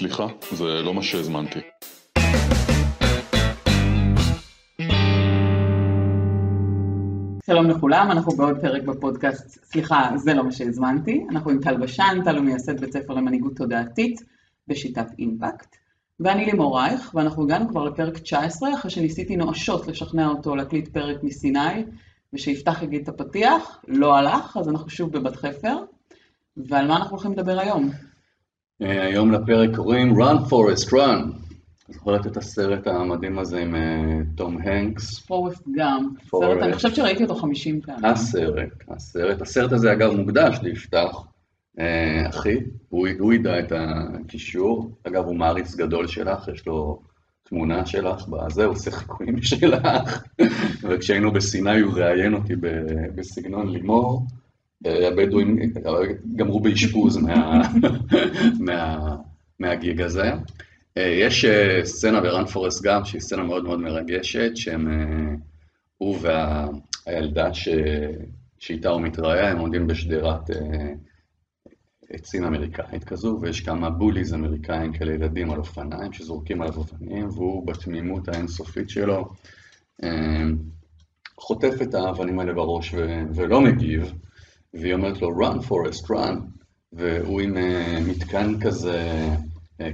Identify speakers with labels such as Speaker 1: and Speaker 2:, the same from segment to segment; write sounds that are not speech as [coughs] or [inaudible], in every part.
Speaker 1: סליחה, זה לא מה שהזמנתי.
Speaker 2: שלום לכולם, אנחנו בעוד פרק בפודקאסט, סליחה, זה לא מה שהזמנתי. אנחנו עם טל בשן, טל הוא מייסד בית ספר למנהיגות תודעתית בשיטת אימפקט. ואני לימור רייך, ואנחנו הגענו כבר לפרק 19, אחרי שניסיתי נואשות לשכנע אותו להקליט פרק מסיני, ושיפתח יגיד את הפתיח, לא הלך, אז אנחנו שוב בבת חפר. ועל מה אנחנו הולכים לדבר היום?
Speaker 3: אה, היום לפרק קוראים Run Forest Run. זוכרת את הסרט המדהים הזה עם אה, תום הנקס?
Speaker 2: פורסט גם. סרט, אני חושבת שראיתי אותו 50 פעמים.
Speaker 3: הסרט, הסרט. הסרט הזה אגב מוקדש ליפתח, אה, אחי, הוא, ידע את הקישור. אגב, הוא מעריץ גדול שלך, יש לו תמונה שלך בזה, הוא עושה חיקויים שלך. [laughs] וכשהיינו בסיני הוא ראיין אותי בסגנון לימור. אה, הבדואים גמרו באשפוז מה, [laughs] מה, מהגיג הזה. אה, יש אה, סצנה ברן פורסט גאם שהיא סצנה מאוד מאוד מרגשת, שהם, הוא והילדה ש... שאיתה הוא מתראה, הם עומדים בשדרת עצים אמריקאית כזו, ויש כמה בוליז אמריקאים כאלה ילדים על אופניים שזורקים עליו אופנים, והוא בתמימות האינסופית שלו חוטף את האבנים האלה בראש ו... ולא מגיב, והיא אומרת לו run Forrest run, והוא עם אה, מתקן כזה,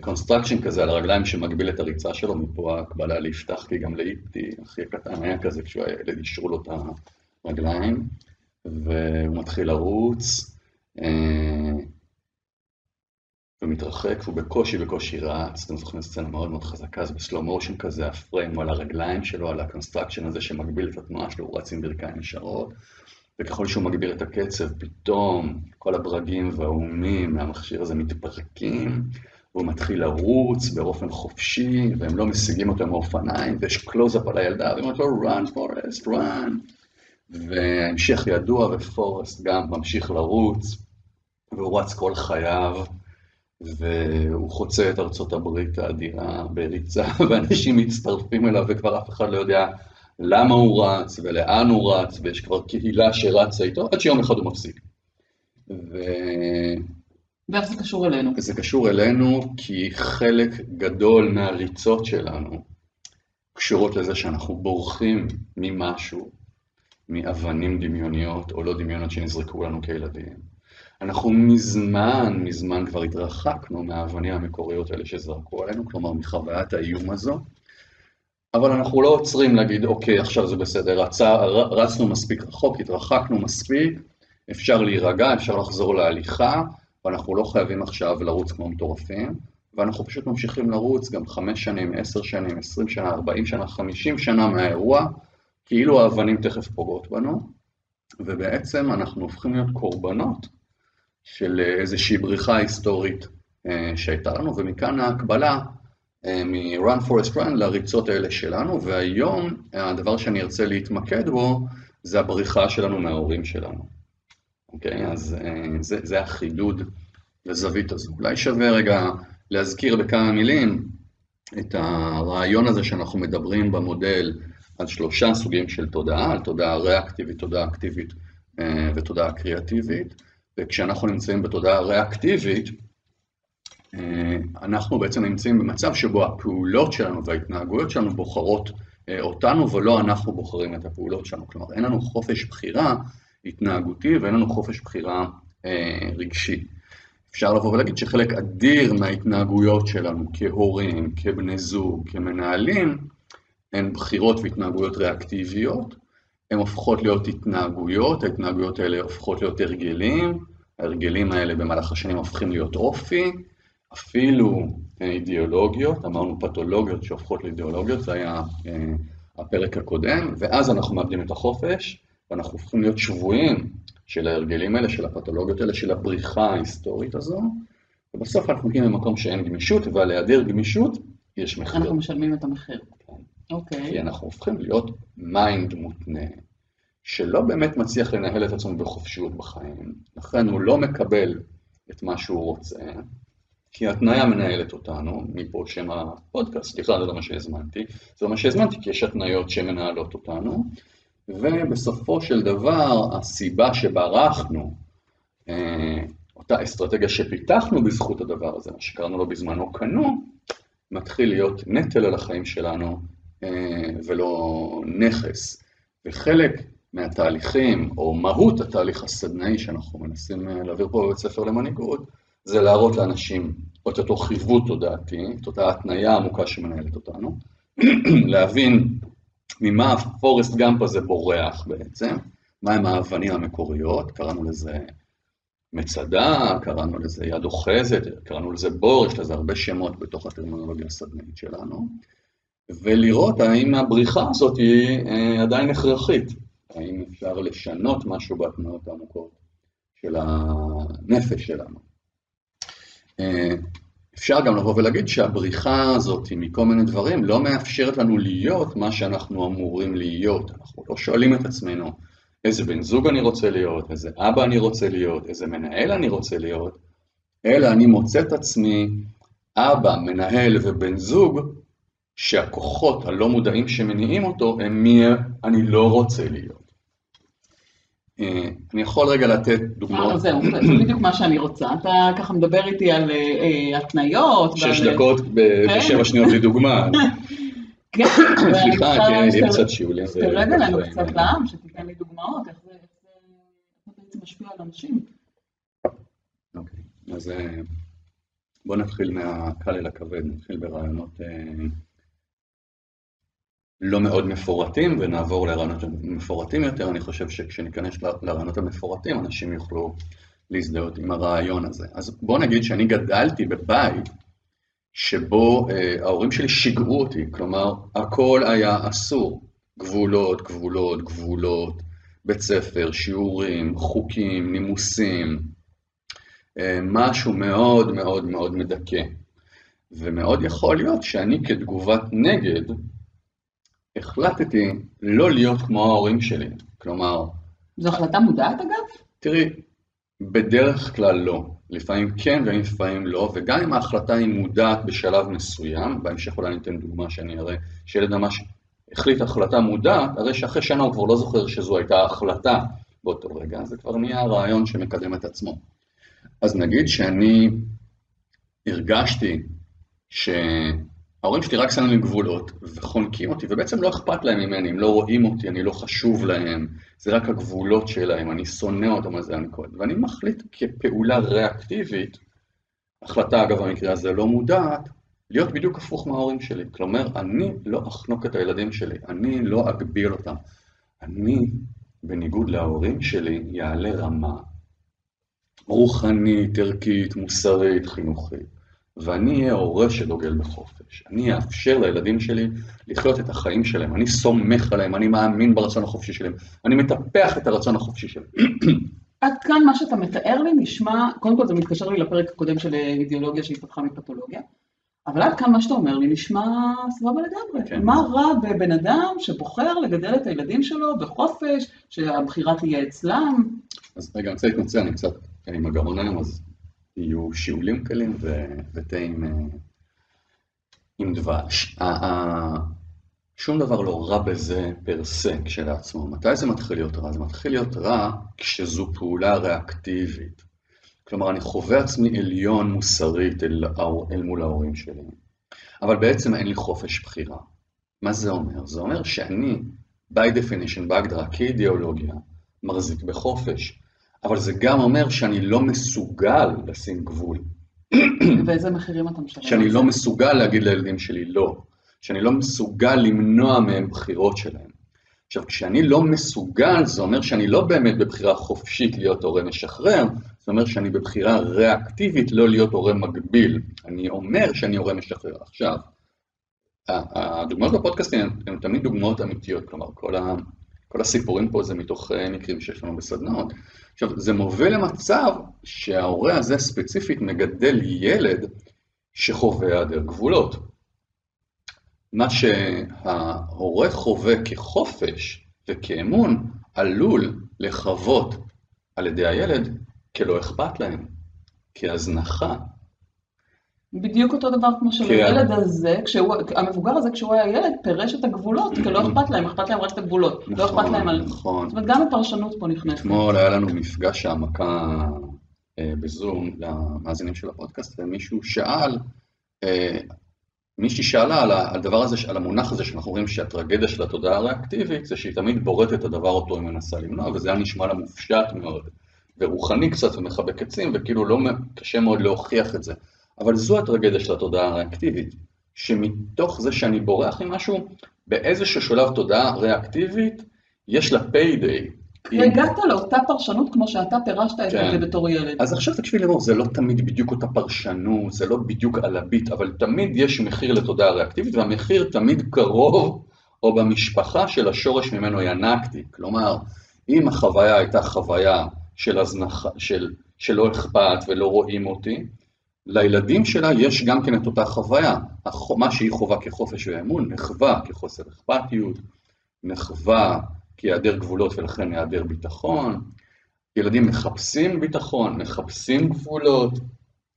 Speaker 3: construction כזה על הרגליים שמגביל את הריצה שלו, מפה ההקבלה ליפתח, כי גם ליפתח, אחי הקטן היה כזה, כשהוא היה ילד יישרו לו את הרגליים, והוא מתחיל לרוץ, אה, ומתרחק, והוא בקושי בקושי רץ, אתם זוכרים סצנה מאוד מאוד חזקה, אז ב slow motion כזה, הפריים על הרגליים שלו, על ה construction הזה שמגביל את התנועה שלו, הוא רץ עם ברכיים ישרות, וככל שהוא מגביר את הקצב, פתאום כל הברגים והאומים מהמכשיר הזה מתפרקים, והוא מתחיל לרוץ באופן חופשי, והם לא משיגים אותו עם האופניים, ויש קלוז-אפ על הילדה, והיא אומרת לו, run Forrest, run. וההמשך ידוע, ופורסט גם ממשיך לרוץ, והוא רץ כל חייו, והוא חוצה את ארצות הברית האדירה בריצה, [laughs] ואנשים מצטרפים אליו, וכבר אף אחד לא יודע למה הוא רץ, ולאן הוא רץ, ויש כבר קהילה שרצה איתו, עד שיום אחד הוא מפסיק. ו...
Speaker 2: ואיך זה קשור אלינו?
Speaker 3: זה קשור אלינו כי חלק גדול מהריצות שלנו קשורות לזה שאנחנו בורחים ממשהו, מאבנים דמיוניות או לא דמיוניות שנזרקו לנו כילדים. אנחנו מזמן, מזמן כבר התרחקנו מהאבנים המקוריות האלה שזרקו עלינו, כלומר מחוויית האיום הזו, אבל אנחנו לא עוצרים להגיד, אוקיי, עכשיו זה בסדר, רצה, רצנו מספיק רחוק, התרחקנו מספיק, אפשר להירגע, אפשר לחזור להליכה, ואנחנו לא חייבים עכשיו לרוץ כמו מטורפים, ואנחנו פשוט ממשיכים לרוץ גם חמש שנים, עשר שנים, עשרים שנה, ארבעים שנה, חמישים שנה מהאירוע, כאילו האבנים תכף פוגעות בנו, ובעצם אנחנו הופכים להיות קורבנות של איזושהי בריחה היסטורית אה, שהייתה לנו, ומכאן ההקבלה מ-run forest run לריצות האלה שלנו, והיום הדבר שאני ארצה להתמקד בו זה הבריחה שלנו מההורים שלנו. אוקיי? אז זה, זה החידוד לזווית הזו. אולי שווה רגע להזכיר בכמה מילים את הרעיון הזה שאנחנו מדברים במודל על שלושה סוגים של תודעה, על תודעה ריאקטיבית, תודעה אקטיבית ותודעה קריאטיבית, וכשאנחנו נמצאים בתודעה ריאקטיבית, אנחנו בעצם נמצאים במצב שבו הפעולות שלנו וההתנהגויות שלנו בוחרות אותנו ולא אנחנו בוחרים את הפעולות שלנו. כלומר, אין לנו חופש בחירה התנהגותי ואין לנו חופש בחירה אה, רגשי. אפשר לבוא ולהגיד שחלק אדיר מההתנהגויות שלנו כהורים, כבני זוג, כמנהלים, הן בחירות והתנהגויות ריאקטיביות, הן הופכות להיות התנהגויות, ההתנהגויות האלה הופכות להיות הרגלים, ההרגלים האלה במהלך השנים הופכים להיות אופי, אפילו אידיאולוגיות, אמרנו פתולוגיות שהופכות לאידיאולוגיות, זה היה אה, הפרק הקודם, ואז אנחנו מאבדים את החופש, ואנחנו הופכים להיות שבויים של ההרגלים האלה, של הפתולוגיות האלה, של הבריחה ההיסטורית הזו, ובסוף אנחנו מגיעים למקום שאין גמישות, ועל היעדר גמישות יש מחיר.
Speaker 2: אנחנו משלמים את המחיר. אוקיי.
Speaker 3: כי אנחנו הופכים להיות mind מותנה, שלא באמת מצליח לנהל את עצמו בחופשיות בחיים, לכן הוא לא מקבל את מה שהוא רוצה, כי ההתניה מנהלת אותנו, מפה שם הפודקאסט, סליחה, זה לא מה שהזמנתי, זה לא מה שהזמנתי, כי יש התניות שמנהלות אותנו, ובסופו של דבר, הסיבה שברחנו אה, אותה אסטרטגיה שפיתחנו בזכות הדבר הזה, מה שקראנו לו בזמנו קנו, מתחיל להיות נטל על החיים שלנו אה, ולא נכס. וחלק מהתהליכים, או מהות התהליך הסדנאי שאנחנו מנסים אה, להעביר פה בבית ספר למנהיגות, זה להראות לאנשים את אותו חיווט תודעתי, את אותה התניה עמוקה שמנהלת אותנו, [clears throat] להבין ממה הפורסט גאמפ הזה בורח בעצם, מהם האבנים המקוריות, קראנו לזה מצדה, קראנו לזה יד אוחזת, קראנו לזה בור, יש לזה הרבה שמות בתוך הטרמינולוגיה הסדנאית שלנו, ולראות האם הבריחה הזאת היא אה, עדיין הכרחית, האם אפשר לשנות משהו בהתנועות העמוקות של הנפש שלנו. אה, אפשר גם לבוא ולהגיד שהבריחה הזאת מכל מיני דברים לא מאפשרת לנו להיות מה שאנחנו אמורים להיות. אנחנו לא שואלים את עצמנו איזה בן זוג אני רוצה להיות, איזה אבא אני רוצה להיות, איזה מנהל אני רוצה להיות, אלא אני מוצא את עצמי אבא, מנהל ובן זוג שהכוחות הלא מודעים שמניעים אותו הם מי אני לא רוצה להיות. אה, אני יכול רגע לתת דוגמאות.
Speaker 2: אה, זהו, זה בדיוק מה שאני רוצה. אתה ככה מדבר איתי על אה, התניות.
Speaker 3: שש דקות בשבע שניות בלי דוגמה. [laughs]
Speaker 2: כן, [laughs]
Speaker 3: סליחה, כי יהיה קצת שיעולים.
Speaker 2: תרד אלינו קצת לעם, שתיתן לי דוגמאות, איך זה בעצם משפיע על אנשים.
Speaker 3: אוקיי, אז בואו נתחיל מהקל אל הכבד, נתחיל ברעיונות לא מאוד מפורטים ונעבור לרעיונות מפורטים יותר, אני חושב שכשניכנס לרעיונות המפורטים אנשים יוכלו להזדהות עם הרעיון הזה. אז בוא נגיד שאני גדלתי בבית שבו אה, ההורים שלי שיגעו אותי, כלומר הכל היה אסור, גבולות, גבולות, גבולות, בית ספר, שיעורים, חוקים, נימוסים, אה, משהו מאוד מאוד מאוד מדכא. ומאוד יכול להיות שאני כתגובת נגד החלטתי לא להיות כמו ההורים שלי, כלומר...
Speaker 2: זו החלטה מודעת אגב?
Speaker 3: תראי, בדרך כלל לא. לפעמים כן ולפעמים לא, וגם אם ההחלטה היא מודעת בשלב מסוים, בהמשך אולי אני אתן דוגמה שאני אראה שילד ממש החליט החלטה מודעת, הרי שאחרי שנה הוא כבר לא זוכר שזו הייתה החלטה באותו רגע, זה כבר נהיה הרעיון שמקדם את עצמו. אז נגיד שאני הרגשתי ש... ההורים שלי רק שמים לי גבולות וחונקים אותי, ובעצם לא אכפת להם ממני, הם לא רואים אותי, אני לא חשוב להם, זה רק הגבולות שלהם, אני שונא אותם על זה אני כואב. ואני מחליט כפעולה ריאקטיבית, החלטה אגב במקרה הזה לא מודעת, להיות בדיוק הפוך מההורים שלי. כלומר, אני לא אחנוק את הילדים שלי, אני לא אגביל אותם. אני, בניגוד להורים שלי, יעלה רמה רוחנית, ערכית, מוסרית, חינוכית. ואני אהיה הורה שדוגל בחופש. אני אאפשר לילדים שלי לחיות את החיים שלהם, אני סומך עליהם, אני מאמין ברצון החופשי שלהם, אני מטפח את הרצון החופשי שלהם.
Speaker 2: עד כאן מה שאתה מתאר לי נשמע, קודם כל זה מתקשר לי לפרק הקודם של אידיאולוגיה שהתפתחה מפתולוגיה, אבל עד כאן מה שאתה אומר לי נשמע סבבה לגמרי. כן. מה רע בבן אדם שבוחר לגדל את הילדים שלו בחופש, שהבחירה תהיה אצלם?
Speaker 3: אז רגע, אני רוצה להתנצל, אני קצת עם הגרון היום, אז יהיו שיעולים קלים ותה עם, אה, עם דבש. שום דבר לא רע בזה פר סה כשלעצמו. מתי זה מתחיל להיות רע? זה מתחיל להיות רע כשזו פעולה ריאקטיבית. כלומר, אני חווה עצמי עליון מוסרית אל, אל מול ההורים שלי, אבל בעצם אין לי חופש בחירה. מה זה אומר? זה אומר שאני, by definition, בהגדרה, כאידיאולוגיה, מחזיק בחופש. אבל זה גם אומר שאני לא מסוגל לשים גבול. [coughs]
Speaker 2: ואיזה מחירים אתה משלם?
Speaker 3: שאני לא מסוגל להגיד לילדים שלי לא. שאני לא מסוגל למנוע מהם בחירות שלהם. עכשיו, כשאני לא מסוגל, זה אומר שאני לא באמת בבחירה חופשית להיות הורה משחרר, זה אומר שאני בבחירה ריאקטיבית לא להיות הורה מגביל. אני אומר שאני הורה משחרר. עכשיו, הדוגמאות בפודקאסטים הן תמיד דוגמאות אמיתיות, כלומר, כל, ה, כל הסיפורים פה זה מתוך אה, מקרים שיש לנו בסדנאות. עכשיו, זה מוביל למצב שההורה הזה ספציפית מגדל ילד שחווה היעדר גבולות. מה שההורה חווה כחופש וכאמון עלול לחוות על ידי הילד כלא אכפת להם, כהזנחה,
Speaker 2: בדיוק אותו דבר כמו שלילד הזה, כשהוא, המבוגר הזה כשהוא היה ילד, פירש את הגבולות, כי לא אכפת להם, אכפת להם רק את הגבולות. לא אכפת להם על...
Speaker 3: נכון.
Speaker 2: זאת אומרת, גם הפרשנות פה נכנסת.
Speaker 3: אתמול היה לנו מפגש העמקה אה, בזום למאזינים של הפודקאסט, ומישהו שאל, אה, מישהי שאלה על הדבר הזה, על המונח הזה שאנחנו רואים שהטרגדיה של התודעה הריאקטיבית זה שהיא תמיד בורטת את הדבר אותו היא מנסה למנוע, וזה היה נשמע לה מופשט מאוד, ורוחני קצת ומחבק עצים, וכאילו לא קשה מאוד להוכיח את זה. אבל זו הטרגדיה של התודעה הריאקטיבית, שמתוך זה שאני בורח עם משהו, באיזשהו שלב תודעה ריאקטיבית, יש לה פיידיי,
Speaker 2: הגעת לאותה פרשנות כמו שאתה פירשת את
Speaker 3: כן.
Speaker 2: זה בתור ילד.
Speaker 3: אז עכשיו תקשיבי לימור, זה לא תמיד בדיוק אותה פרשנות, זה לא בדיוק על הביט, אבל תמיד יש מחיר לתודעה ריאקטיבית, והמחיר תמיד קרוב או במשפחה של השורש ממנו ינקתי. כלומר, אם החוויה הייתה חוויה של הזנחה, של, שלא אכפת ולא רואים אותי, לילדים שלה יש גם כן את אותה חוויה. מה שהיא חווה כחופש ואמון, נחווה כחוסר אכפתיות, נחווה כהיעדר גבולות ולכן היעדר ביטחון. ילדים מחפשים ביטחון, מחפשים גבולות.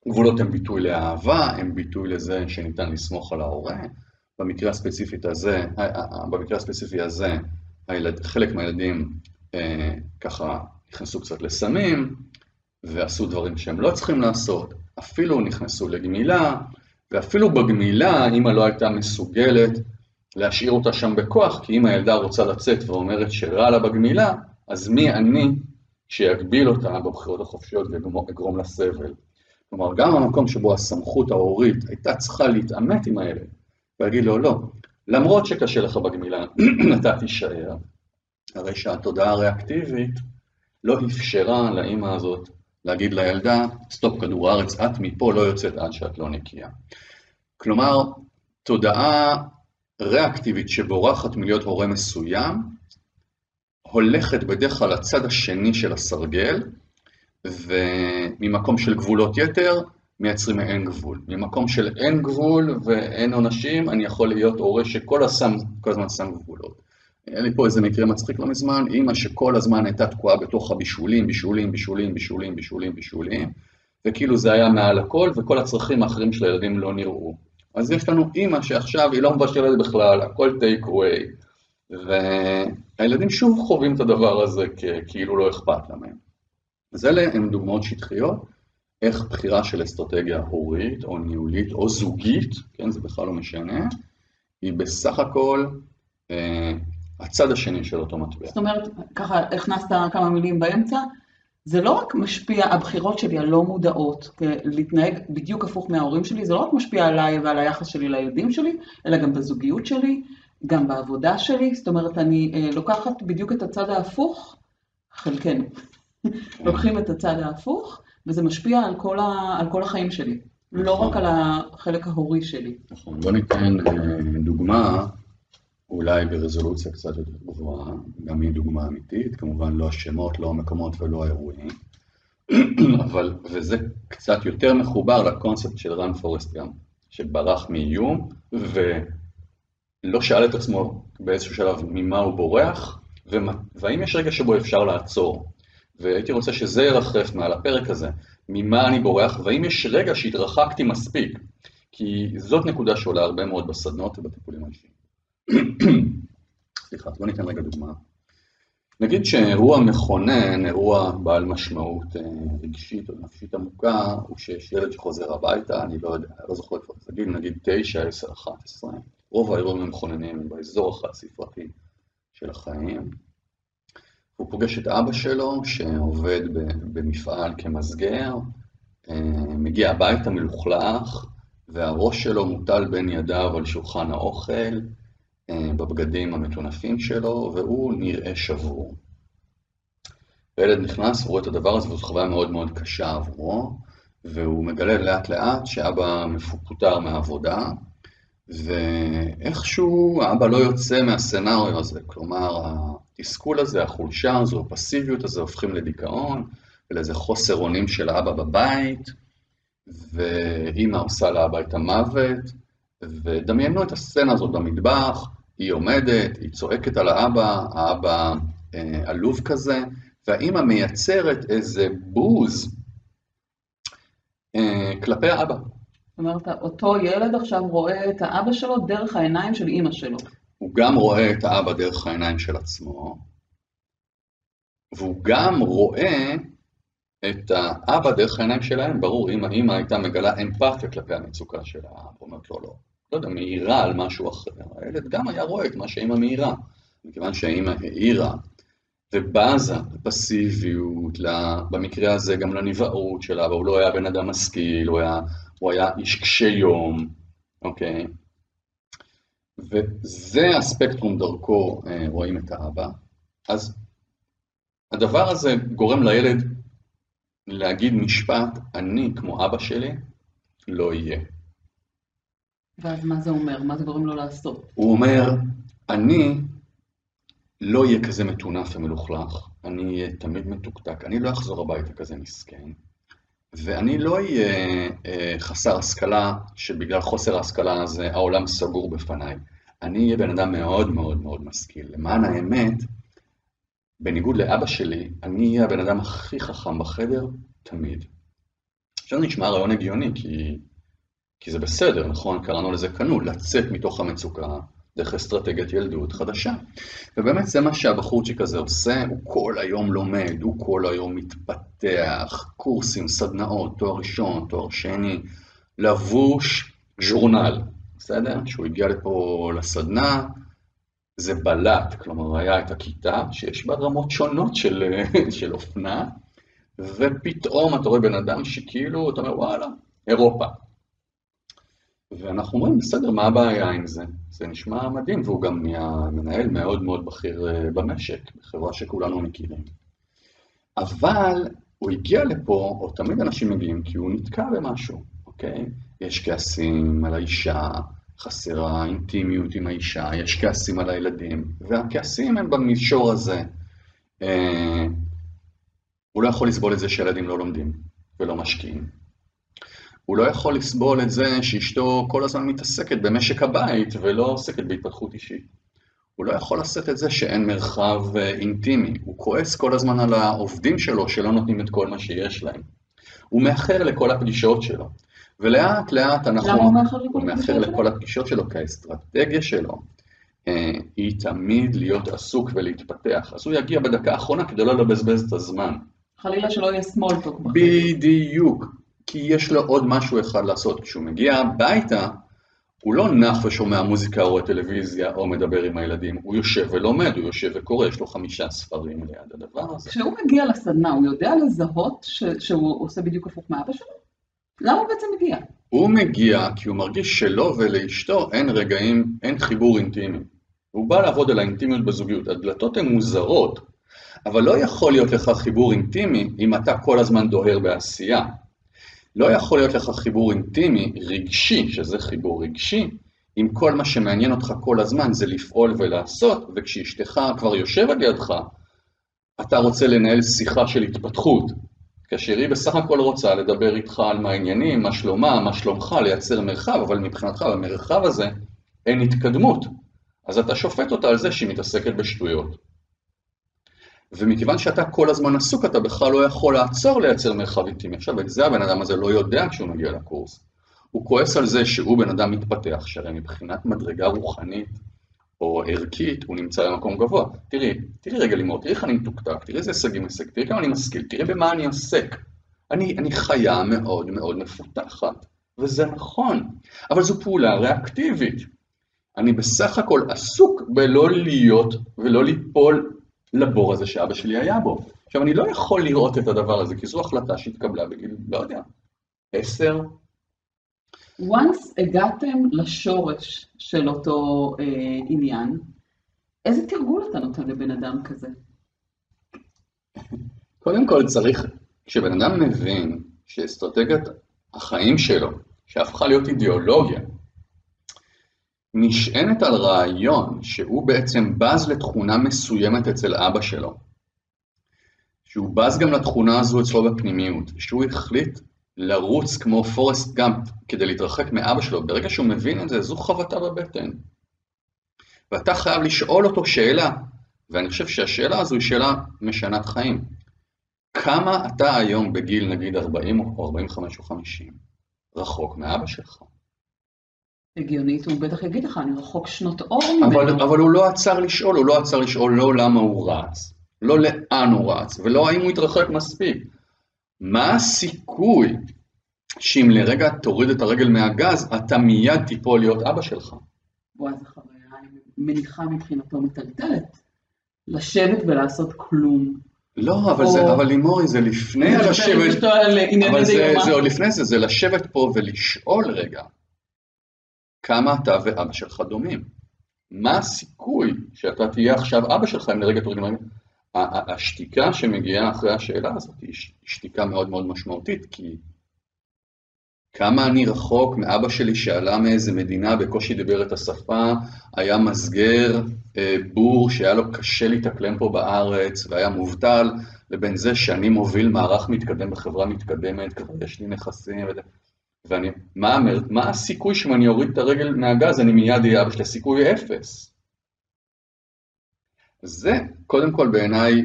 Speaker 3: גבולות הם ביטוי לאהבה, הם ביטוי לזה שניתן לסמוך על ההורה. במקרה הספציפי הזה, במקרה הספציפי הזה, הילד, חלק מהילדים אה, ככה נכנסו קצת לסמים, ועשו דברים שהם לא צריכים לעשות, אפילו נכנסו לגמילה, ואפילו בגמילה אמא לא הייתה מסוגלת להשאיר אותה שם בכוח, כי אם הילדה רוצה לצאת ואומרת שרע לה בגמילה, אז מי אני שיגביל אותה בבחירות החופשיות ויגרום לה סבל. כלומר, גם המקום שבו הסמכות ההורית הייתה צריכה להתעמת עם הילד, ולהגיד לו, לא, למרות שקשה לך בגמילה, [clears throat] אתה תישאר, הרי שהתודעה הריאקטיבית לא אפשרה לאימא הזאת להגיד לילדה, סטופ כדור הארץ, את מפה לא יוצאת עד שאת לא נקייה. כלומר, תודעה ריאקטיבית שבורחת מלהיות הורה מסוים, הולכת בדרך כלל לצד השני של הסרגל, וממקום של גבולות יתר, מייצרים אין גבול. ממקום של אין גבול ואין עונשים, אני יכול להיות הורה שכל הסם, כל הזמן שם גבולות. היה לי פה איזה מקרה מצחיק לא מזמן, אימא שכל הזמן הייתה תקועה בתוך הבישולים, בישולים, בישולים, בישולים, בישולים, בישולים, וכאילו זה היה מעל הכל, וכל הצרכים האחרים של הילדים לא נראו. אז יש לנו אימא שעכשיו היא לא מבשלת בכלל, הכל טייק אווי, והילדים שוב חווים את הדבר הזה כאילו לא אכפת להם. אז אלה הן דוגמאות שטחיות, איך בחירה של אסטרטגיה הורית או ניהולית או זוגית, כן, זה בכלל לא משנה, היא בסך הכל אה, הצד השני של אותו מטבע.
Speaker 2: זאת אומרת, ככה הכנסת כמה מילים באמצע, זה לא רק משפיע, הבחירות שלי הלא מודעות, להתנהג בדיוק הפוך מההורים שלי, זה לא רק משפיע עליי ועל היחס שלי לילדים שלי, אלא גם בזוגיות שלי, גם בעבודה שלי, זאת אומרת, אני אה, לוקחת בדיוק את הצד ההפוך, חלקנו, לוקחים את הצד ההפוך, וזה משפיע על כל, ה, על כל החיים שלי, לא רק על החלק ההורי שלי.
Speaker 3: נכון, בוא ניתן דוגמה, אולי ברזולוציה קצת יותר גבוהה, גם היא דוגמה אמיתית, כמובן לא השמות, לא המקומות ולא האירועים, [clears throat] אבל, וזה קצת יותר מחובר לקונספט של רן פורסט גם, שברח מאיום, ולא שאל את עצמו באיזשהו שלב ממה הוא בורח, והאם יש רגע שבו אפשר לעצור. והייתי רוצה שזה ירחף מעל הפרק הזה, ממה אני בורח, והאם יש רגע שהתרחקתי מספיק, כי זאת נקודה שעולה הרבה מאוד בסדנות ובטיפולים האישיים. [coughs] סליחה, בוא ניתן רגע דוגמה. נגיד שאירוע מכונן, אירוע בעל משמעות רגשית או נפשית עמוקה, הוא שיש ילד שחוזר הביתה, אני לא יודע, לא זוכר איפה זה גיל, נגיד 9, 10, 11, רוב האירועים המכוננים הם באזור החד ספרתי של החיים. הוא פוגש את אבא שלו שעובד במפעל כמסגר, מגיע הביתה מלוכלך, והראש שלו מוטל בין ידיו על שולחן האוכל, בבגדים המטונפים שלו, והוא נראה שבור. הילד נכנס ורואה את הדבר הזה, וזו חוויה מאוד מאוד קשה עבורו, והוא מגלה לאט לאט שאבא מפוטר מהעבודה, ואיכשהו האבא לא יוצא מהסצנריו הזה, כלומר התסכול הזה, החולשה הזו, הפסיביות הזו הופכים לדיכאון, ולאיזה חוסר אונים של האבא בבית, ואימא עושה לאבא את המוות, ודמיינו את הסצנה הזאת במטבח, היא עומדת, היא צועקת על האבא, האבא אה, עלוב כזה, והאימא מייצרת איזה בוז אה, כלפי האבא.
Speaker 2: זאת אומרת, אותו ילד עכשיו רואה את האבא שלו דרך העיניים של אימא שלו.
Speaker 3: הוא גם רואה את האבא דרך העיניים של עצמו, והוא גם רואה את האבא דרך העיניים שלהם, ברור, אם האמא הייתה מגלה אמפתיה כלפי המצוקה של האבא, אומרת לו לא, לא יודע, מעירה על משהו אחר, הילד גם היה רואה את מה שהאמא מעירה, מכיוון שהאמא העירה ובזה לפסיביות, במקרה הזה גם לנבערות של אבא, הוא לא היה בן אדם משכיל, הוא היה, הוא היה איש קשה יום, אוקיי? וזה הספקטרום דרכו אה, רואים את האבא. אז הדבר הזה גורם לילד להגיד משפט, אני כמו אבא שלי, לא אהיה.
Speaker 2: ואז מה זה אומר? מה זה גורם לו לעשות?
Speaker 3: הוא אומר, אני לא אהיה כזה מטונף ומלוכלך, אני אהיה תמיד מתוקתק, אני לא אחזור הביתה כזה מסכן, ואני לא אהיה אה, חסר השכלה, שבגלל חוסר ההשכלה הזה העולם סגור בפניי. אני אהיה בן אדם מאוד מאוד מאוד משכיל. למען האמת, בניגוד לאבא שלי, אני אהיה הבן אדם הכי חכם בחדר, תמיד. עכשיו נשמע רעיון הגיוני, כי, כי זה בסדר, נכון? קראנו לזה קנו, לצאת מתוך המצוקה דרך אסטרטגיית ילדות חדשה. ובאמת זה מה שהבחורצ'יק הזה עושה, הוא כל היום לומד, הוא כל היום מתפתח, קורסים, סדנאות, תואר ראשון, תואר שני, לבוש ז'ורנל, בסדר? כשהוא הגיע לפה לסדנה, זה בלט, כלומר היה את הכיתה שיש בה רמות שונות של, [laughs] של אופנה, ופתאום אתה רואה בן אדם שכאילו, אתה אומר וואלה, אירופה. ואנחנו אומרים, בסדר, מה הבעיה עם זה? זה נשמע מדהים, והוא גם נהיה מנהל מאוד מאוד בכיר אה, במשק, בחברה שכולנו מכירים. אבל הוא הגיע לפה, או תמיד אנשים מגיעים, כי הוא נתקע במשהו, אוקיי? יש כעסים על האישה, חסרה אינטימיות עם האישה, יש כעסים על הילדים, והכעסים הם במישור הזה. אה, הוא לא יכול לסבול את זה שילדים לא לומדים ולא משקיעים. הוא לא יכול לסבול את זה שאשתו כל הזמן מתעסקת במשק הבית ולא עוסקת בהתפתחות אישית. הוא לא יכול לשאת את זה שאין מרחב אה, אינטימי. הוא כועס כל הזמן על העובדים שלו שלא נותנים את כל מה שיש להם. הוא מאחר לכל הפגישות שלו. ולאט לאט אנחנו...
Speaker 2: למה הוא מאחר לכל
Speaker 3: הוא מאחר לכל הפגישות שלו, כי האסטרטגיה שלו אה, היא תמיד להיות עסוק ולהתפתח. אז הוא יגיע בדקה האחרונה כדי לא לבזבז את הזמן.
Speaker 2: חלילה שלא יהיה סמולטוק.
Speaker 3: בדיוק, כי יש לו עוד משהו אחד לעשות. כשהוא מגיע הביתה, הוא לא נח ושומע מוזיקה או טלוויזיה או מדבר עם הילדים, הוא יושב ולומד, הוא יושב וקורא, יש לו חמישה ספרים ליד הדבר הזה.
Speaker 2: כשהוא מגיע לסדנה, הוא יודע לזהות ש- שהוא עושה בדיוק הפוך מאבא שלו? למה הוא בעצם מגיע?
Speaker 3: הוא מגיע כי הוא מרגיש שלו ולאשתו אין רגעים, אין חיבור אינטימי. הוא בא לעבוד על האינטימיות בזוגיות. הדלתות הן מוזרות, אבל לא יכול להיות לך חיבור אינטימי אם אתה כל הזמן דוהר בעשייה. לא יכול להיות לך חיבור אינטימי, רגשי, שזה חיבור רגשי, אם כל מה שמעניין אותך כל הזמן זה לפעול ולעשות, וכשאשתך כבר יושבת לידך, אתה רוצה לנהל שיחה של התפתחות, כאשר היא בסך הכל רוצה לדבר איתך על מה העניינים, מה שלומה, מה שלומך, לייצר מרחב, אבל מבחינתך במרחב הזה אין התקדמות. אז אתה שופט אותה על זה שהיא מתעסקת בשטויות. ומכיוון שאתה כל הזמן עסוק, אתה בכלל לא יכול לעצור לייצר מרחב אינטימי. עכשיו, את זה הבן אדם הזה לא יודע כשהוא מגיע לקורס. הוא כועס על זה שהוא בן אדם מתפתח, שהרי מבחינת מדרגה רוחנית או ערכית, הוא נמצא במקום גבוה. תראי, תראי רגע לימור, תראי איך אני מתוקתק, תראי איזה הישגים עסק, תראי כמה אני משכיל, תראי במה אני עוסק. אני, אני חיה מאוד מאוד מפותחת, וזה נכון, אבל זו פעולה ריאקטיבית. אני בסך הכל עסוק בלא להיות ולא ליפול לבור הזה שאבא שלי היה בו. עכשיו, אני לא יכול לראות את הדבר הזה, כי זו החלטה שהתקבלה בגיל, לא יודע, עשר,
Speaker 2: once הגעתם לשורש של אותו אה, עניין, איזה תרגול אתה נותן לבן אדם כזה?
Speaker 3: קודם כל צריך, כשבן אדם מבין שאסטרטגיית החיים שלו, שהפכה להיות אידיאולוגיה, נשענת על רעיון שהוא בעצם בז לתכונה מסוימת אצל אבא שלו, שהוא בז גם לתכונה הזו אצלו בפנימיות, שהוא החליט לרוץ כמו פורסט גאמפ כדי להתרחק מאבא שלו, ברגע שהוא מבין את זה, זו חבטה בבטן. ואתה חייב לשאול אותו שאלה, ואני חושב שהשאלה הזו היא שאלה משנת חיים. כמה אתה היום בגיל נגיד 40 או 45 או 50 רחוק מאבא שלך?
Speaker 2: הגיונית, הוא בטח יגיד לך, אני רחוק שנות אור ממנו.
Speaker 3: אבל, אבל הוא לא עצר לשאול, הוא לא עצר לשאול לא למה הוא רץ, לא לאן הוא רץ, ולא האם הוא התרחק מספיק. מה הסיכוי שאם לרגע תוריד את הרגל מהגז, אתה מיד תיפול להיות אבא שלך?
Speaker 2: וואי, זו חוויה, אני מניחה מבחינתו מטלטלת. לשבת ולעשות כלום.
Speaker 3: לא, אבל
Speaker 2: או-
Speaker 3: זה, אבל לימורי, זה לפני לשבת, אבל זה. זה עוד לפני זה, זה לשבת פה ולשאול רגע, כמה אתה ואבא שלך דומים. מה הסיכוי שאתה תהיה עכשיו אבא שלך אם לרגע ה- השתיקה שמגיעה אחרי השאלה הזאת היא שתיקה מאוד מאוד משמעותית, כי כמה אני רחוק מאבא שלי שעלה מאיזה מדינה, בקושי דיבר את השפה, היה מסגר אה, בור שהיה לו קשה להתאקלם פה בארץ והיה מובטל, לבין זה שאני מוביל מערך מתקדם בחברה מתקדמת, כבר יש לי נכסים, וזה- ואני, מה, מה הסיכוי שאם אני אוריד את הרגל מהגז אני מיד אהיה אבא שלי? הסיכוי אפס. זה קודם כל בעיניי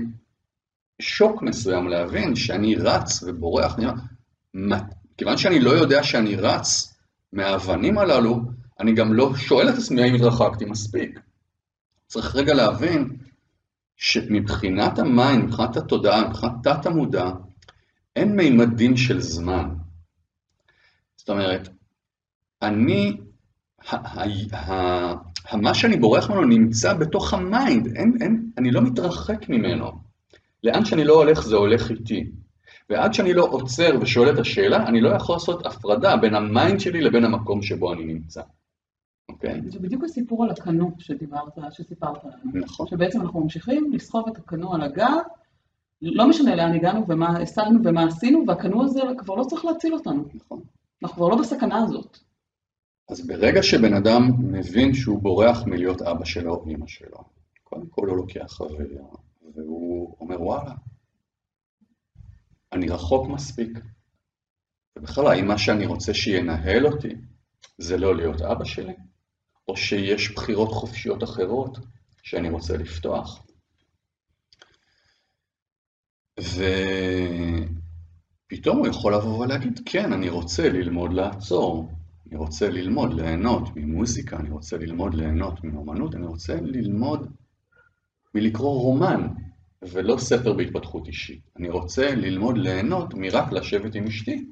Speaker 3: שוק מסוים להבין שאני רץ ובורח, אני מה, כיוון שאני לא יודע שאני רץ מהאבנים הללו, אני גם לא שואל את עצמי האם התרחקתי מספיק. צריך רגע להבין שמבחינת ה mind, מבחינת התודעה, מבחינת תת המודע, אין מימדים של זמן. זאת אומרת, אני, ה- ה- ה- מה שאני בורח ממנו נמצא בתוך ה mind, אין, אין, אני לא מתרחק ממנו. לאן שאני לא הולך זה הולך איתי. ועד שאני לא עוצר ושואל את השאלה, אני לא יכול לעשות הפרדה בין ה mind שלי לבין המקום שבו אני נמצא. אוקיי?
Speaker 2: זה בדיוק הסיפור על הקנו שדיברת, שסיפרת לנו.
Speaker 3: נכון.
Speaker 2: שבעצם אנחנו ממשיכים לסחוב את הקנו על הגב, לא משנה לאן הגענו ומה השגנו ומה עשינו, והקנו הזה כבר לא צריך להציל אותנו.
Speaker 3: נכון.
Speaker 2: אנחנו כבר לא בסכנה הזאת.
Speaker 3: אז ברגע שבן אדם מבין שהוא בורח מלהיות אבא שלו או אמא שלו, קודם כל הוא לוקח חוויה, והוא אומר וואלה, אני רחוק מספיק. ובכלל, האם מה שאני רוצה שינהל אותי זה לא להיות אבא שלי? או שיש בחירות חופשיות אחרות שאני רוצה לפתוח? ופתאום הוא יכול לבוא ולהגיד, כן, אני רוצה ללמוד לעצור, אני רוצה ללמוד ליהנות ממוזיקה, אני רוצה ללמוד ליהנות מאומנות, אני רוצה ללמוד מלקרוא רומן ולא ספר בהתפתחות אישית. אני רוצה ללמוד ליהנות מרק לשבת עם אשתי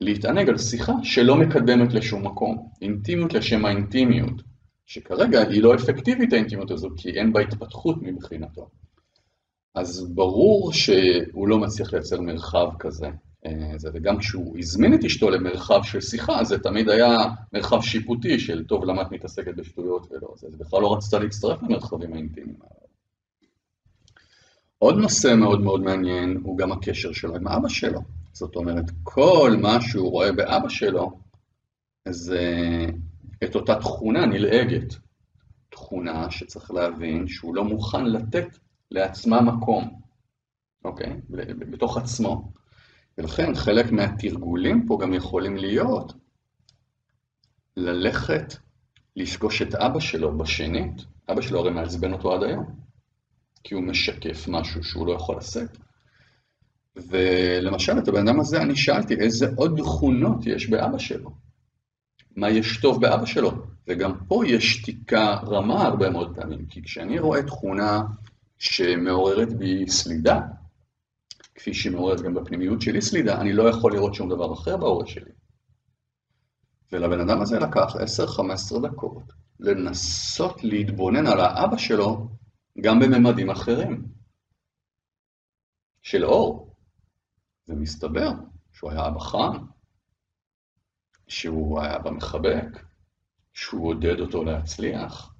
Speaker 3: ולהתענג על שיחה שלא מקדמת לשום מקום. אינטימיות לשם האינטימיות, שכרגע היא לא אפקטיבית האינטימיות הזו כי אין בה התפתחות מבחינתו. אז ברור שהוא לא מצליח לייצר מרחב כזה. אה, וגם כשהוא הזמין את אשתו למרחב של שיחה, זה תמיד היה מרחב שיפוטי של טוב, למה את מתעסקת בשטויות ולא זה, זה בכלל לא רצתה להצטרף למרחבים האינטימיים האלה. עוד נושא מאוד מאוד מעניין הוא גם הקשר שלו עם אבא שלו. זאת אומרת, כל מה שהוא רואה באבא שלו זה את אותה תכונה נלעגת. תכונה שצריך להבין שהוא לא מוכן לתת לעצמה מקום, אוקיי? בתוך עצמו. ולכן חלק מהתרגולים פה גם יכולים להיות ללכת לפגוש את אבא שלו בשנית. אבא שלו הרי מעצבן אותו עד היום, כי הוא משקף משהו שהוא לא יכול לשאת. ולמשל, את הבן אדם הזה אני שאלתי איזה עוד תכונות יש באבא שלו. מה יש טוב באבא שלו? וגם פה יש שתיקה רמה הרבה מאוד פעמים, כי כשאני רואה תכונה שמעוררת בי סלידה, כפי שהיא מעוררת גם בפנימיות שלי סלידה, אני לא יכול לראות שום דבר אחר בהורה שלי. ולבן אדם הזה לקח 10-15 דקות לנסות להתבונן על האבא שלו גם בממדים אחרים. של אור. ומסתבר שהוא היה אבא חם, שהוא היה אבא מחבק, שהוא עודד אותו להצליח.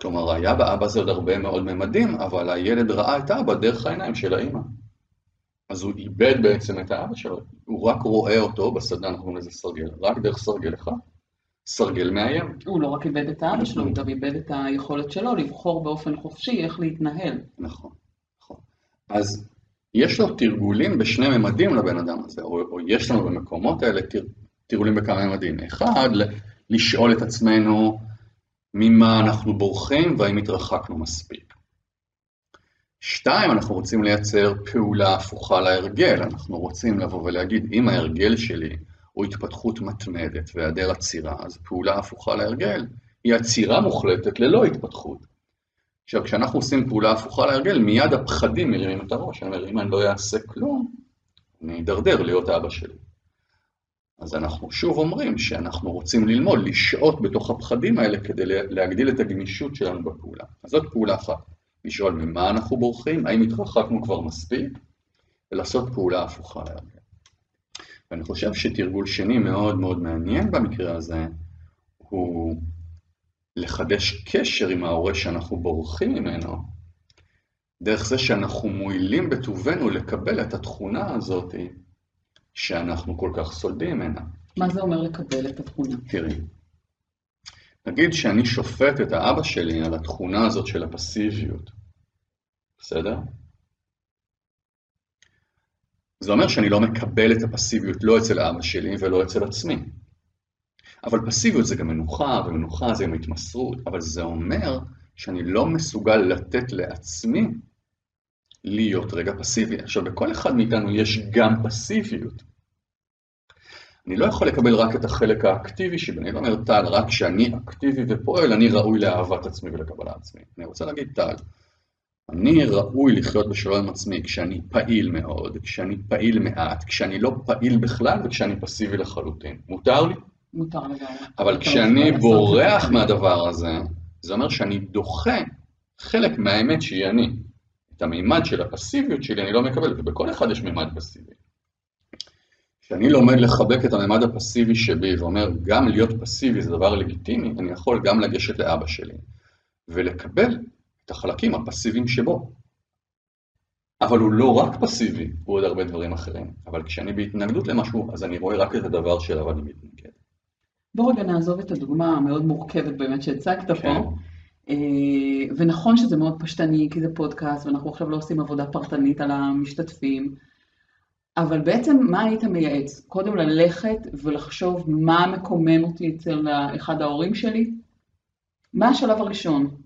Speaker 3: כלומר, היה באבא הזה עוד הרבה מאוד ממדים, אבל הילד ראה את האבא דרך העיניים של האימא. אז הוא איבד בעצם את האבא שלו, הוא רק רואה אותו, בסדנה אנחנו קוראים לזה סרגל, רק דרך סרגל אחד, סרגל מאיים.
Speaker 2: הוא לא רק איבד את האבא שלו, הוא גם איבד את היכולת שלו לבחור באופן חופשי איך להתנהל.
Speaker 3: נכון, נכון. אז יש לו תרגולים בשני ממדים לבן אדם הזה, או, או יש לנו במקומות האלה תר, תרגולים בכמה ממדים. אחד, לשאול את עצמנו ממה אנחנו בורחים והאם התרחקנו מספיק. שתיים, אנחנו רוצים לייצר פעולה הפוכה להרגל, אנחנו רוצים לבוא ולהגיד, אם ההרגל שלי הוא התפתחות מתמדת והיעדר עצירה, אז פעולה הפוכה להרגל היא עצירה מוחלטת ללא התפתחות. עכשיו, כשאנחנו עושים פעולה הפוכה להרגל, מיד הפחדים מרימים את הראש. אני אומר, אם אני לא אעשה כלום, אני אדרדר להיות אבא שלי. אז אנחנו שוב אומרים שאנחנו רוצים ללמוד, לשהות בתוך הפחדים האלה כדי להגדיל את הגמישות שלנו בפעולה. אז זאת פעולה אחת, לשאול ממה אנחנו בורחים, האם התרחקנו כבר מספיק, ולעשות פעולה הפוכה להרגל. ואני חושב שתרגול שני מאוד מאוד מעניין במקרה הזה, הוא לחדש קשר עם ההורה שאנחנו בורחים ממנו, דרך זה שאנחנו מועילים בטובנו לקבל את התכונה הזאת שאנחנו כל כך סולדים ממנה.
Speaker 2: מה זה אומר לקבל את התכונה?
Speaker 3: תראי, נגיד שאני שופט את האבא שלי על התכונה הזאת של הפסיביות, בסדר? זה אומר שאני לא מקבל את הפסיביות לא אצל אבא שלי ולא אצל עצמי. אבל פסיביות זה גם מנוחה, ומנוחה זה גם התמסרות, אבל זה אומר שאני לא מסוגל לתת לעצמי להיות רגע פסיבי. עכשיו, בכל אחד מאיתנו יש גם פסיביות. אני לא יכול לקבל רק את החלק האקטיבי שלי, אני לא אומר, טל, רק כשאני אקטיבי ופועל, אני ראוי לאהבת עצמי ולקבלה עצמי. אני רוצה להגיד, טל, אני ראוי לחיות בשלום עם עצמי כשאני פעיל מאוד, כשאני פעיל מעט, כשאני לא פעיל בכלל וכשאני פסיבי לחלוטין. מותר לי?
Speaker 2: מותר לגמרי.
Speaker 3: אבל כשאני בורח מהדבר הזה, זה אומר שאני דוחה חלק מהאמת שהיא אני. את המימד של הפסיביות שלי אני לא מקבל, ובכל אחד יש מימד פסיבי. כשאני לומד לחבק את המימד הפסיבי שבי ואומר, גם להיות פסיבי זה דבר לגיטימי, אני יכול גם לגשת לאבא שלי ולקבל את החלקים הפסיביים שבו. אבל הוא לא רק פסיבי, הוא עוד הרבה דברים אחרים. אבל כשאני בהתנגדות למשהו, אז אני רואה רק את הדבר שלו ואני מתנגד.
Speaker 2: בוא רגע נעזוב את הדוגמה המאוד מורכבת באמת שהצגת
Speaker 3: כן.
Speaker 2: פה. אה, ונכון שזה מאוד פשטני, כי זה פודקאסט, ואנחנו עכשיו לא עושים עבודה פרטנית על המשתתפים, אבל בעצם מה היית מייעץ? קודם ללכת ולחשוב מה מקומם אותי אצל אחד ההורים שלי? מה השלב הראשון?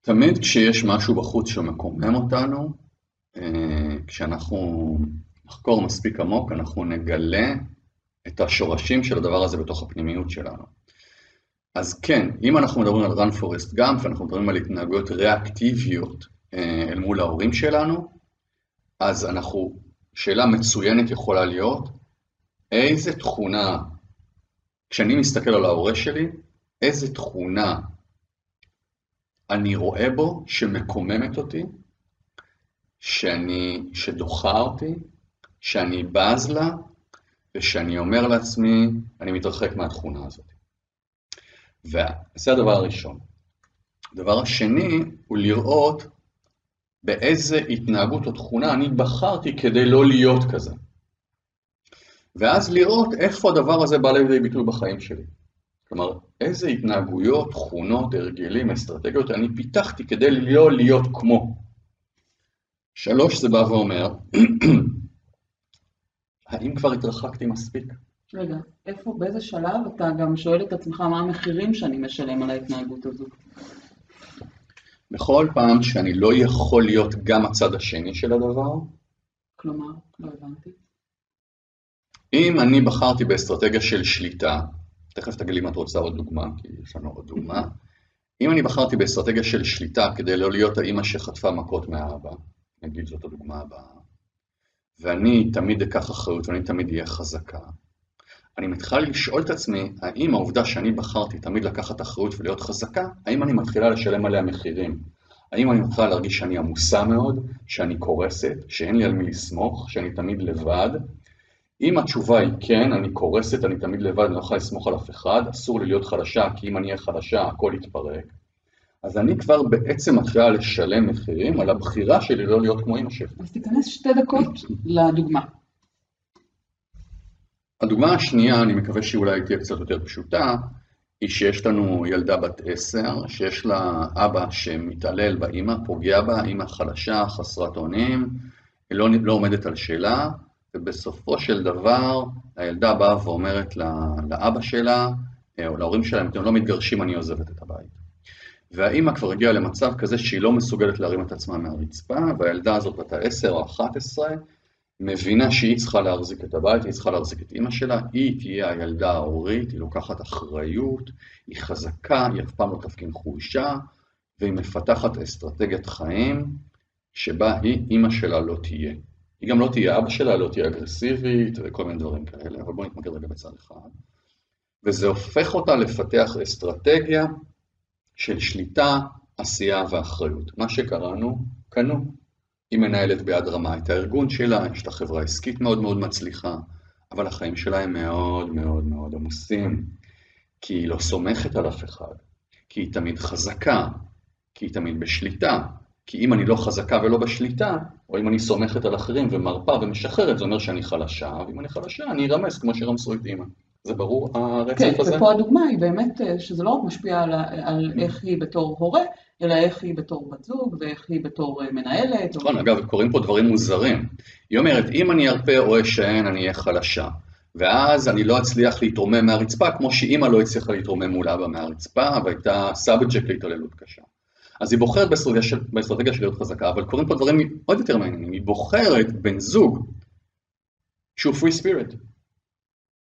Speaker 3: תמיד כשיש משהו בחוץ שמקומם אותנו, אה, כשאנחנו נחקור מספיק עמוק, אנחנו נגלה את השורשים של הדבר הזה בתוך הפנימיות שלנו. אז כן, אם אנחנו מדברים על run forest גאמפ, ואנחנו מדברים על התנהגויות ריאקטיביות אה, אל מול ההורים שלנו, אז אנחנו, שאלה מצוינת יכולה להיות, איזה תכונה, כשאני מסתכל על ההורה שלי, איזה תכונה אני רואה בו שמקוממת אותי, שאני, שדוחה אותי, שאני בז לה, ושאני אומר לעצמי, אני מתרחק מהתכונה הזאת. וזה הדבר הראשון. הדבר השני הוא לראות באיזה התנהגות או תכונה אני בחרתי כדי לא להיות כזה. ואז לראות איפה הדבר הזה בא לידי ביטוי בחיים שלי. כלומר, איזה התנהגויות, תכונות, הרגלים, אסטרטגיות אני פיתחתי כדי לא להיות כמו. שלוש, זה בא ואומר, [clears throat] האם כבר התרחקתי מספיק?
Speaker 2: רגע, איפה, באיזה שלב אתה גם שואל את עצמך מה המחירים שאני משלם על ההתנהגות הזו?
Speaker 3: בכל פעם שאני לא יכול להיות גם הצד השני של הדבר,
Speaker 2: כלומר, לא הבנתי.
Speaker 3: אם אני בחרתי באסטרטגיה של שליטה, תכף תגידי אם את רוצה עוד דוגמה, כי יש לנו עוד דוגמה, אם אני בחרתי באסטרטגיה של שליטה כדי לא להיות האימא שחטפה מכות מהאבא, נגיד זאת הדוגמה הבאה, ואני תמיד אקח אחריות ואני תמיד אהיה חזקה, אני מתחילה לשאול את עצמי, האם העובדה שאני בחרתי תמיד לקחת אחריות ולהיות חזקה, האם אני מתחילה לשלם עליה מחירים? האם אני מתחילה להרגיש שאני עמוסה מאוד, שאני קורסת, שאין לי על מי לסמוך, שאני תמיד לבד? אם התשובה היא כן, אני קורסת, אני תמיד לבד, אני לא יכולה לסמוך על אף אחד, אסור לי להיות חלשה, כי אם אני אהיה חלשה, הכל יתפרק. אז אני כבר בעצם מתחילה לשלם מחירים על הבחירה שלי לא להיות כמו אמא שלי.
Speaker 2: אז תיכנס שתי דקות לדוגמה.
Speaker 3: הדוגמה השנייה, אני מקווה שאולי תהיה קצת יותר פשוטה, היא שיש לנו ילדה בת עשר, שיש לה אבא שמתעלל באימא, פוגע בה, אימא חלשה, חסרת אונים, היא לא, לא עומדת על שאלה, ובסופו של דבר הילדה באה ואומרת לאבא שלה, או להורים שלה, אם אתם לא מתגרשים אני עוזבת את הבית. והאימא כבר הגיעה למצב כזה שהיא לא מסוגלת להרים את עצמה מהרצפה, והילדה הזאת בת העשר או אחת עשרה, מבינה שהיא צריכה להחזיק את הבית, היא צריכה להחזיק את אימא שלה, היא תהיה הילדה ההורית, היא לוקחת אחריות, היא חזקה, היא אף פעם לא תפגין חולשה, והיא מפתחת אסטרטגיית חיים שבה היא אימא שלה לא תהיה. היא גם לא תהיה אבא שלה, לא תהיה אגרסיבית וכל מיני דברים כאלה, אבל בואו נתמקד רגע בצד אחד. וזה הופך אותה לפתח אסטרטגיה של שליטה, עשייה ואחריות. מה שקראנו, קנו. היא מנהלת ביד רמה את הארגון שלה, יש לה חברה עסקית מאוד מאוד מצליחה, אבל החיים שלה הם מאוד מאוד מאוד עמוסים, כי היא לא סומכת על אף אחד, כי היא תמיד חזקה, כי היא תמיד בשליטה, כי אם אני לא חזקה ולא בשליטה, או אם אני סומכת על אחרים ומרפה ומשחררת, זה אומר שאני חלשה, ואם אני חלשה אני ארמס כמו שרמסו את אימא. זה ברור הרצף
Speaker 2: כן,
Speaker 3: הזה?
Speaker 2: כן, ופה הדוגמה היא באמת אה, שזה לא רק משפיע על, על איך היא בתור הורה, אלא איך היא בתור בת זוג ואיך היא בתור אה, מנהלת.
Speaker 3: נכון,
Speaker 2: או...
Speaker 3: אגב, קורים פה דברים מוזרים. היא אומרת, אם אני ארפה או אשען, אני אהיה חלשה. ואז אני לא אצליח להתרומם מהרצפה, כמו שאימא לא הצליחה להתרומם מול אבא מהרצפה, והייתה subject להתעללות קשה. אז היא בוחרת באסטרטגיה של להיות חזקה, אבל קורים פה דברים עוד יותר מעניינים. היא בוחרת בן זוג שהוא free spirit.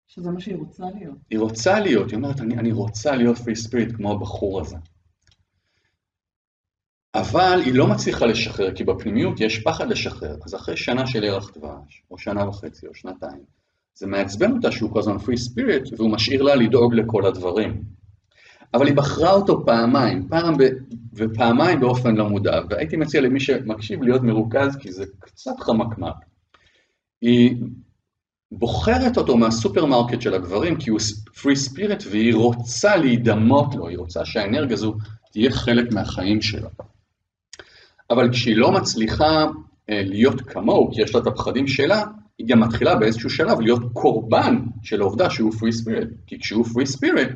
Speaker 2: שזה מה שהיא רוצה להיות.
Speaker 3: היא רוצה להיות, היא אומרת, אני, אני רוצה להיות free spirit כמו הבחור הזה. אבל היא לא מצליחה לשחרר, כי בפנימיות יש פחד לשחרר. אז אחרי שנה של ירח דבש, או שנה וחצי, או שנתיים, זה מעצבן אותה שהוא כל free spirit, והוא משאיר לה לדאוג לכל הדברים. אבל היא בחרה אותו פעמיים, פעם ב... ופעמיים באופן לא מודע, והייתי מציע למי שמקשיב להיות מרוכז, כי זה קצת חמקמק. היא בוחרת אותו מהסופרמרקט של הגברים, כי הוא free spirit, והיא רוצה להידמות לו, היא רוצה שהאנרגיה הזו תהיה חלק מהחיים שלה. אבל כשהיא לא מצליחה אה, להיות כמוהו, כי יש לה את הפחדים שלה, היא גם מתחילה באיזשהו שלב להיות קורבן של העובדה שהוא פרי ספיריט. כי כשהוא פרי ספיריט,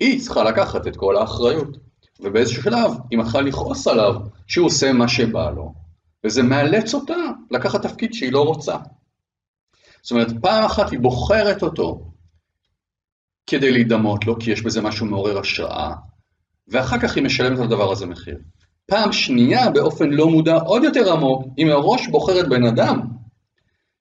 Speaker 3: היא צריכה לקחת את כל האחריות. ובאיזשהו שלב היא מתחילה לכעוס עליו שהוא עושה מה שבא לו, וזה מאלץ אותה לקחת תפקיד שהיא לא רוצה. זאת אומרת, פעם אחת היא בוחרת אותו כדי להידמות לו, כי יש בזה משהו מעורר השראה, ואחר כך היא משלמת על הדבר הזה מחיר. פעם שנייה, באופן לא מודע עוד יותר עמוק, היא מראש בוחרת בן אדם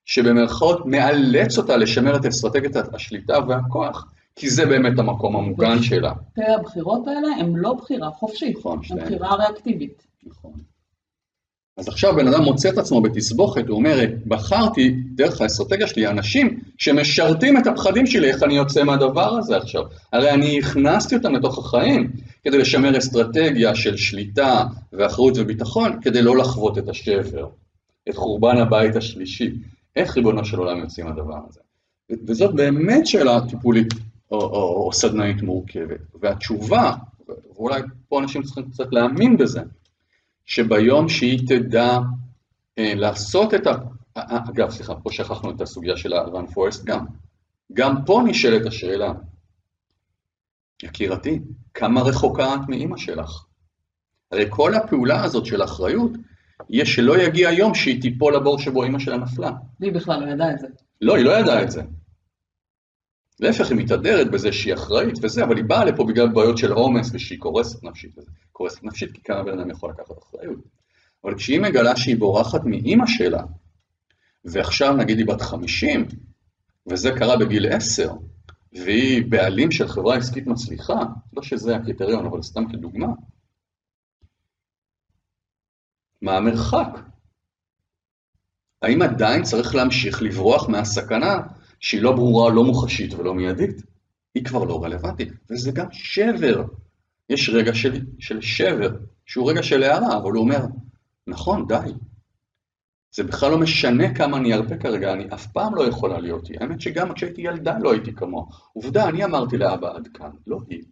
Speaker 3: שבמרכאות מאלץ אותה לשמר את אסטרטגיית השליטה והכוח, כי זה באמת המקום המוגן שלה.
Speaker 2: שתי הבחירות האלה הן לא בחירה חופשית,
Speaker 3: נכון,
Speaker 2: הן
Speaker 3: שתיהן.
Speaker 2: בחירה ריאקטיבית.
Speaker 3: נכון. אז עכשיו בן אדם מוצא את עצמו בתסבוכת, הוא אומר, בחרתי דרך האסטרטגיה שלי אנשים שמשרתים את הפחדים שלי, איך אני יוצא מהדבר הזה עכשיו? הרי אני הכנסתי אותם לתוך החיים כדי לשמר אסטרטגיה של שליטה ואחריות וביטחון, כדי לא לחוות את השבר, את חורבן הבית השלישי. איך ריבונו של עולם יוצאים מהדבר הזה? וזאת באמת שאלה טיפולית או, או, או סדנאית מורכבת. והתשובה, ואולי פה אנשים צריכים קצת להאמין בזה, שביום שהיא תדע אה, לעשות את ה... אה, אגב, סליחה, פה שכחנו את הסוגיה של ה-run forest גם. גם פה נשאלת השאלה, יקירתי, כמה רחוקה את מאימא שלך? הרי כל הפעולה הזאת של אחריות, יהיה שלא יגיע יום שהיא תיפול לבור שבו אימא שלה נפלה.
Speaker 2: והיא בכלל לא ידעה את זה.
Speaker 3: לא, היא לא ידעה את זה. להפך, היא מתהדרת בזה שהיא אחראית וזה, אבל היא באה לפה בגלל בעיות של עומס ושהיא קורסת נפשית. קורסת נפשית כי כמה בן אדם יכול לקחת אחריות. אבל כשהיא מגלה שהיא בורחת מאימא שלה, ועכשיו נגיד היא בת 50, וזה קרה בגיל 10, והיא בעלים של חברה עסקית מצליחה, לא שזה הקריטריון, אבל סתם כדוגמה, מה המרחק? האם עדיין צריך להמשיך לברוח מהסכנה שהיא לא ברורה, לא מוחשית ולא מיידית? היא כבר לא רלוונטית, וזה גם שבר. יש רגע של, של שבר, שהוא רגע של הערה, אבל הוא אומר, נכון, די. זה בכלל לא משנה כמה אני ארפה כרגע, אני אף פעם לא יכולה להיות היא. האמת שגם כשהייתי ילדה לא הייתי כמוה. עובדה, אני אמרתי לאבא עד כאן, לא היא.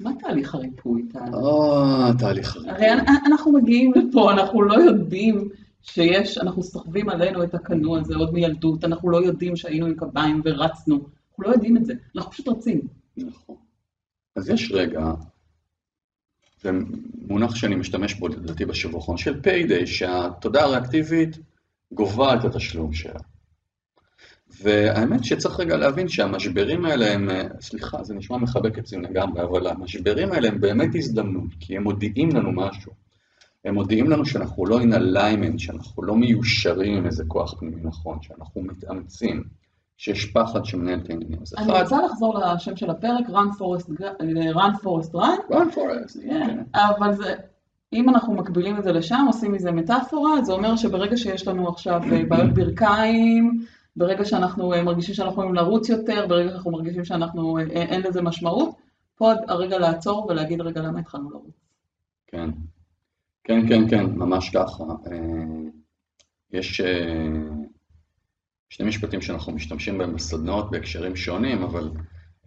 Speaker 2: מה תהליך הריפוי, טל?
Speaker 3: אה, תהליך
Speaker 2: הרי
Speaker 3: הריפוי.
Speaker 2: אנ- אנחנו מגיעים לפה, אנחנו לא יודעים שיש, אנחנו סוחבים עלינו את הקנו הזה עוד מילדות, אנחנו לא יודעים שהיינו עם קביים ורצנו, אנחנו לא יודעים את זה, אנחנו פשוט רצים.
Speaker 3: נכון. אז יש רגע, זה מונח שאני משתמש בו לדעתי בשבוע האחרון, של פיידיי, שהתודעה הריאקטיבית גובה את התשלום שלה. והאמת שצריך רגע להבין שהמשברים האלה הם, סליחה, זה נשמע מחבק אצלי לגמרי, אבל המשברים האלה הם באמת הזדמנות, כי הם מודיעים לנו משהו. הם מודיעים לנו שאנחנו לא in alignment, שאנחנו לא מיושרים עם איזה כוח פנימי נכון, שאנחנו מתאמצים, שיש פחד שמנהל את העניינים. אז
Speaker 2: אני
Speaker 3: אחד,
Speaker 2: רוצה לחזור לשם של הפרק, run forest, run forest run,
Speaker 3: run forest,
Speaker 2: כן, אבל זה, אם אנחנו מקבילים את זה לשם, עושים מזה מטאפורה, זה אומר שברגע שיש לנו עכשיו אה, בעיות ברכיים, ברגע שאנחנו אה, מרגישים שאנחנו יכולים לרוץ יותר, ברגע שאנחנו מרגישים שאנחנו, אה, אין לזה משמעות, פה הרגע לעצור ולהגיד, רגע, למה התחלנו לרוץ?
Speaker 3: כן, כן, כן, כן, ממש ככה. אה, יש אה, שני משפטים שאנחנו משתמשים בהם בסדנאות בהקשרים שונים, אבל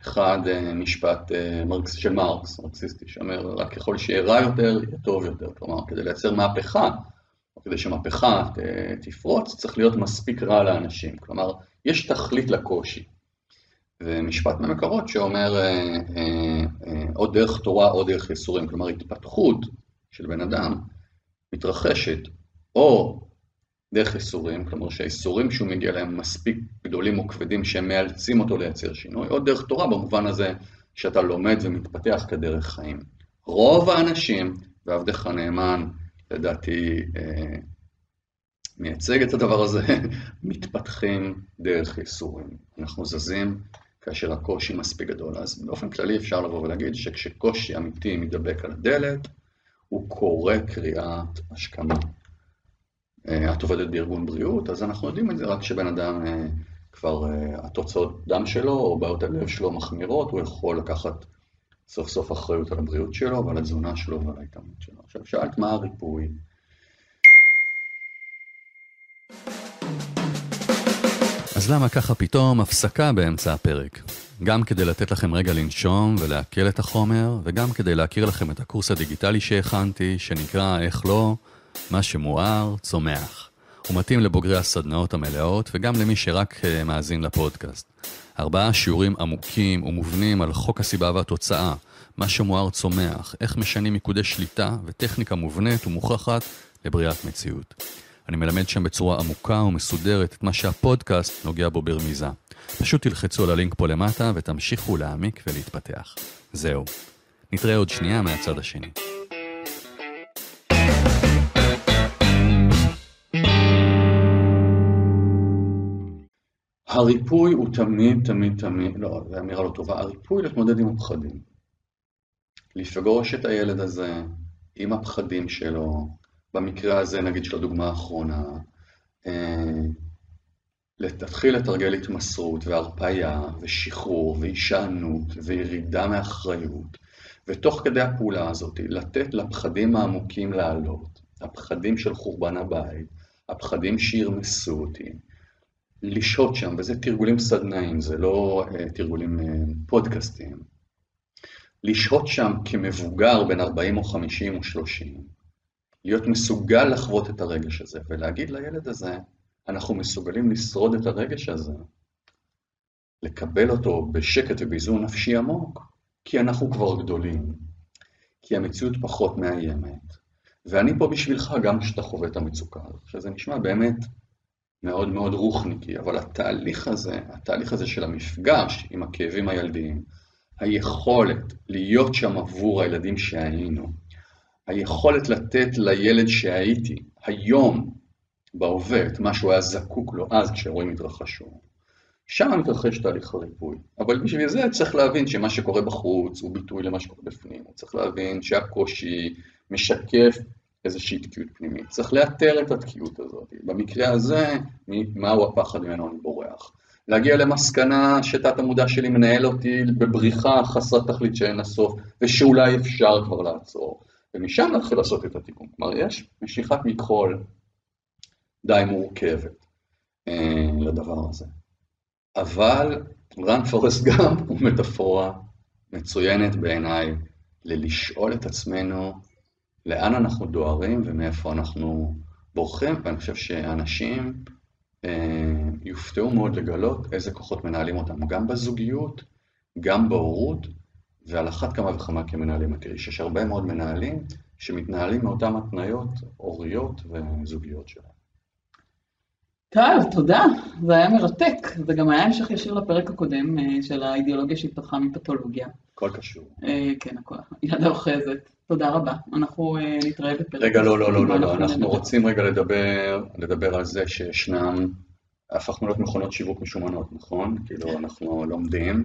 Speaker 3: אחד אה, משפט מרקס, של מרקס, מרקסיסטי, שאומר רק ככל שיהיה רע יותר, יהיה טוב יותר. כלומר, כדי לייצר מהפכה, או כדי שמהפכה תפרוץ, צריך להיות מספיק רע לאנשים. כלומר, יש תכלית לקושי. ומשפט מהמקורות שאומר או דרך תורה או דרך ייסורים, כלומר התפתחות של בן אדם מתרחשת או דרך ייסורים, כלומר שהייסורים שהוא מגיע אליהם מספיק גדולים או כבדים שהם מאלצים אותו לייצר שינוי, או דרך תורה במובן הזה שאתה לומד ומתפתח כדרך חיים. רוב האנשים, ועבדך הנאמן לדעתי אה, מייצג את הדבר הזה, [laughs] מתפתחים דרך ייסורים. אנחנו זזים כאשר הקושי מספיק גדול. אז באופן כללי אפשר לבוא ולהגיד שכשקושי אמיתי מתדבק על הדלת, הוא קורא קריאת השכמה. אה, את עובדת בארגון בריאות, אז אנחנו יודעים את זה רק כשבן אדם אה, כבר, אה, התוצאות דם שלו או בעיות הלב שלו מחמירות, הוא יכול לקחת סוף סוף אחריות על הבריאות שלו ועל התזונה שלו ועל ההתאמנות שלו. עכשיו שאלת מה הריפוי?
Speaker 4: אז למה ככה פתאום הפסקה באמצע הפרק? גם כדי לתת לכם רגע לנשום ולעכל את החומר, וגם כדי להכיר לכם את הקורס הדיגיטלי שהכנתי, שנקרא איך לא, מה שמואר, צומח. הוא מתאים לבוגרי הסדנאות המלאות, וגם למי שרק uh, מאזין לפודקאסט. ארבעה שיעורים עמוקים ומובנים על חוק הסיבה והתוצאה, מה שמואר צומח, איך משנים מיקודי שליטה וטכניקה מובנית ומוכחת לבריאת מציאות. אני מלמד שם בצורה עמוקה ומסודרת את מה שהפודקאסט נוגע בו ברמיזה. פשוט תלחצו על הלינק פה למטה ותמשיכו להעמיק ולהתפתח. זהו. נתראה עוד שנייה מהצד השני.
Speaker 3: הריפוי הוא תמיד, תמיד, תמיד, לא, זו אמירה לא טובה, הריפוי להתמודד עם הפחדים. לפגוש את הילד הזה עם הפחדים שלו, במקרה הזה נגיד של הדוגמה האחרונה, אה, להתחיל לתרגל התמסרות והרפאיה ושחרור והישענות וירידה מאחריות, ותוך כדי הפעולה הזאת לתת לפחדים העמוקים לעלות, הפחדים של חורבן הבית, הפחדים שירמסו אותי, לשהות שם, וזה תרגולים סדנאים, זה לא uh, תרגולים uh, פודקאסטיים. לשהות שם כמבוגר בין 40 או 50 או 30, להיות מסוגל לחוות את הרגש הזה, ולהגיד לילד הזה, אנחנו מסוגלים לשרוד את הרגש הזה, לקבל אותו בשקט ובאיזון נפשי עמוק, כי אנחנו כבר גדולים, כי המציאות פחות מאיימת, ואני פה בשבילך גם כשאתה חווה את המצוקה הזאת, שזה נשמע באמת מאוד מאוד רוחניקי, אבל התהליך הזה, התהליך הזה של המפגש עם הכאבים הילדיים, היכולת להיות שם עבור הילדים שהיינו, היכולת לתת לילד שהייתי, היום, בהווה, את מה שהוא היה זקוק לו אז כשאירועים התרחשו, שם מתרחש תהליך הריפוי. אבל בשביל זה צריך להבין שמה שקורה בחוץ הוא ביטוי למה שקורה בפנים. הוא צריך להבין שהקושי משקף איזושהי תקיעות פנימית. צריך לאתר את התקיעות הזאת. במקרה הזה, מהו הפחד ממנו אני בורח. להגיע למסקנה שתת המודע שלי מנהל אותי בבריחה חסרת תכלית שאין לה סוף, ושאולי אפשר כבר לעצור. ומשם להתחיל לעשות את התיקון. כלומר, יש משיכת מכחול די מורכבת אה, לדבר הזה. אבל רן פורסט גם הוא מטאפורה מצוינת בעיניי ללשאול את עצמנו לאן אנחנו דוהרים ומאיפה אנחנו בורחים, ואני חושב שאנשים אה, יופתעו מאוד לגלות איזה כוחות מנהלים אותם, גם בזוגיות, גם בהורות, ועל אחת כמה וכמה כמנהלים. תראי שיש הרבה מאוד מנהלים שמתנהלים מאותן התניות הוריות וזוגיות שלהם.
Speaker 2: טוב, תודה, זה היה מרתק. זה גם היה המשך ישיר לפרק הקודם אה, של האידיאולוגיה שהתפתחה מפתולוגיה.
Speaker 3: הכל קשור.
Speaker 2: אה, כן, הכל, יד האוחזת. תודה רבה. אנחנו אה, נתראה בפרק.
Speaker 3: רגע, לא, לא, לא, לא, לא,
Speaker 2: אנחנו.
Speaker 3: רוצים רגע לדבר, לדבר על זה שישנם, הפכנו להיות מכונות שיווק משומנות, נכון? כאילו, אנחנו לומדים,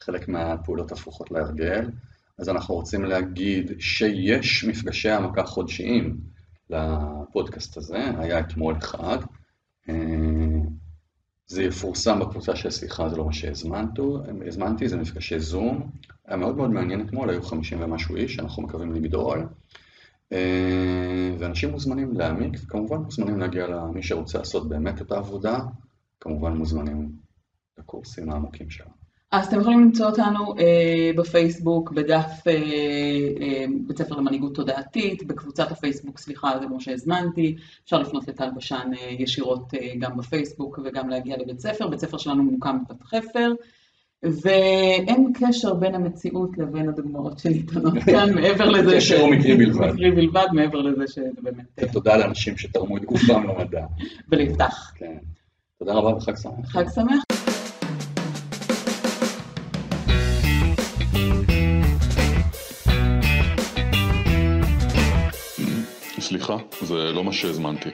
Speaker 3: חלק מהפעולות הפוכות להרגל, אז אנחנו רוצים להגיד שיש מפגשי העמקה חודשיים לפודקאסט הזה, היה אתמול אחד. אה, זה יפורסם בקבוצה של סליחה, זה לא מה שהזמנתו- הזמנתי, זה מפגשי זום. היה מאוד מאוד מעניין אתמול, היו 50 ומשהו איש, אנחנו מקווים לגדול. אה, ואנשים מוזמנים להעמיק, וכמובן מוזמנים להגיע למי שרוצה לעשות באמת את העבודה, כמובן מוזמנים לקורסים העמוקים שלנו.
Speaker 2: אז אתם יכולים למצוא אותנו אה, בפייסבוק, בדף אה, אה, בית ספר למנהיגות תודעתית, בקבוצת הפייסבוק, סליחה, זה כמו שהזמנתי, אפשר לפנות לטל בשן אה, ישירות אה, גם בפייסבוק וגם להגיע לבית ספר, בית ספר שלנו ממוקם בבת חפר, ואין קשר בין המציאות לבין הדוגמאות שניתנות [laughs] כאן, מעבר לזה
Speaker 3: קשר הוא מקרי בלבד.
Speaker 2: מקרי בלבד, מעבר לזה שזה באמת, אה,
Speaker 3: ותודה לאנשים שתרמו את גופם למדע. [laughs]
Speaker 2: וליפתח.
Speaker 3: כן. תודה רבה וחג שמח.
Speaker 2: חג שמח.
Speaker 1: סליחה, זה לא מה שהזמנתי.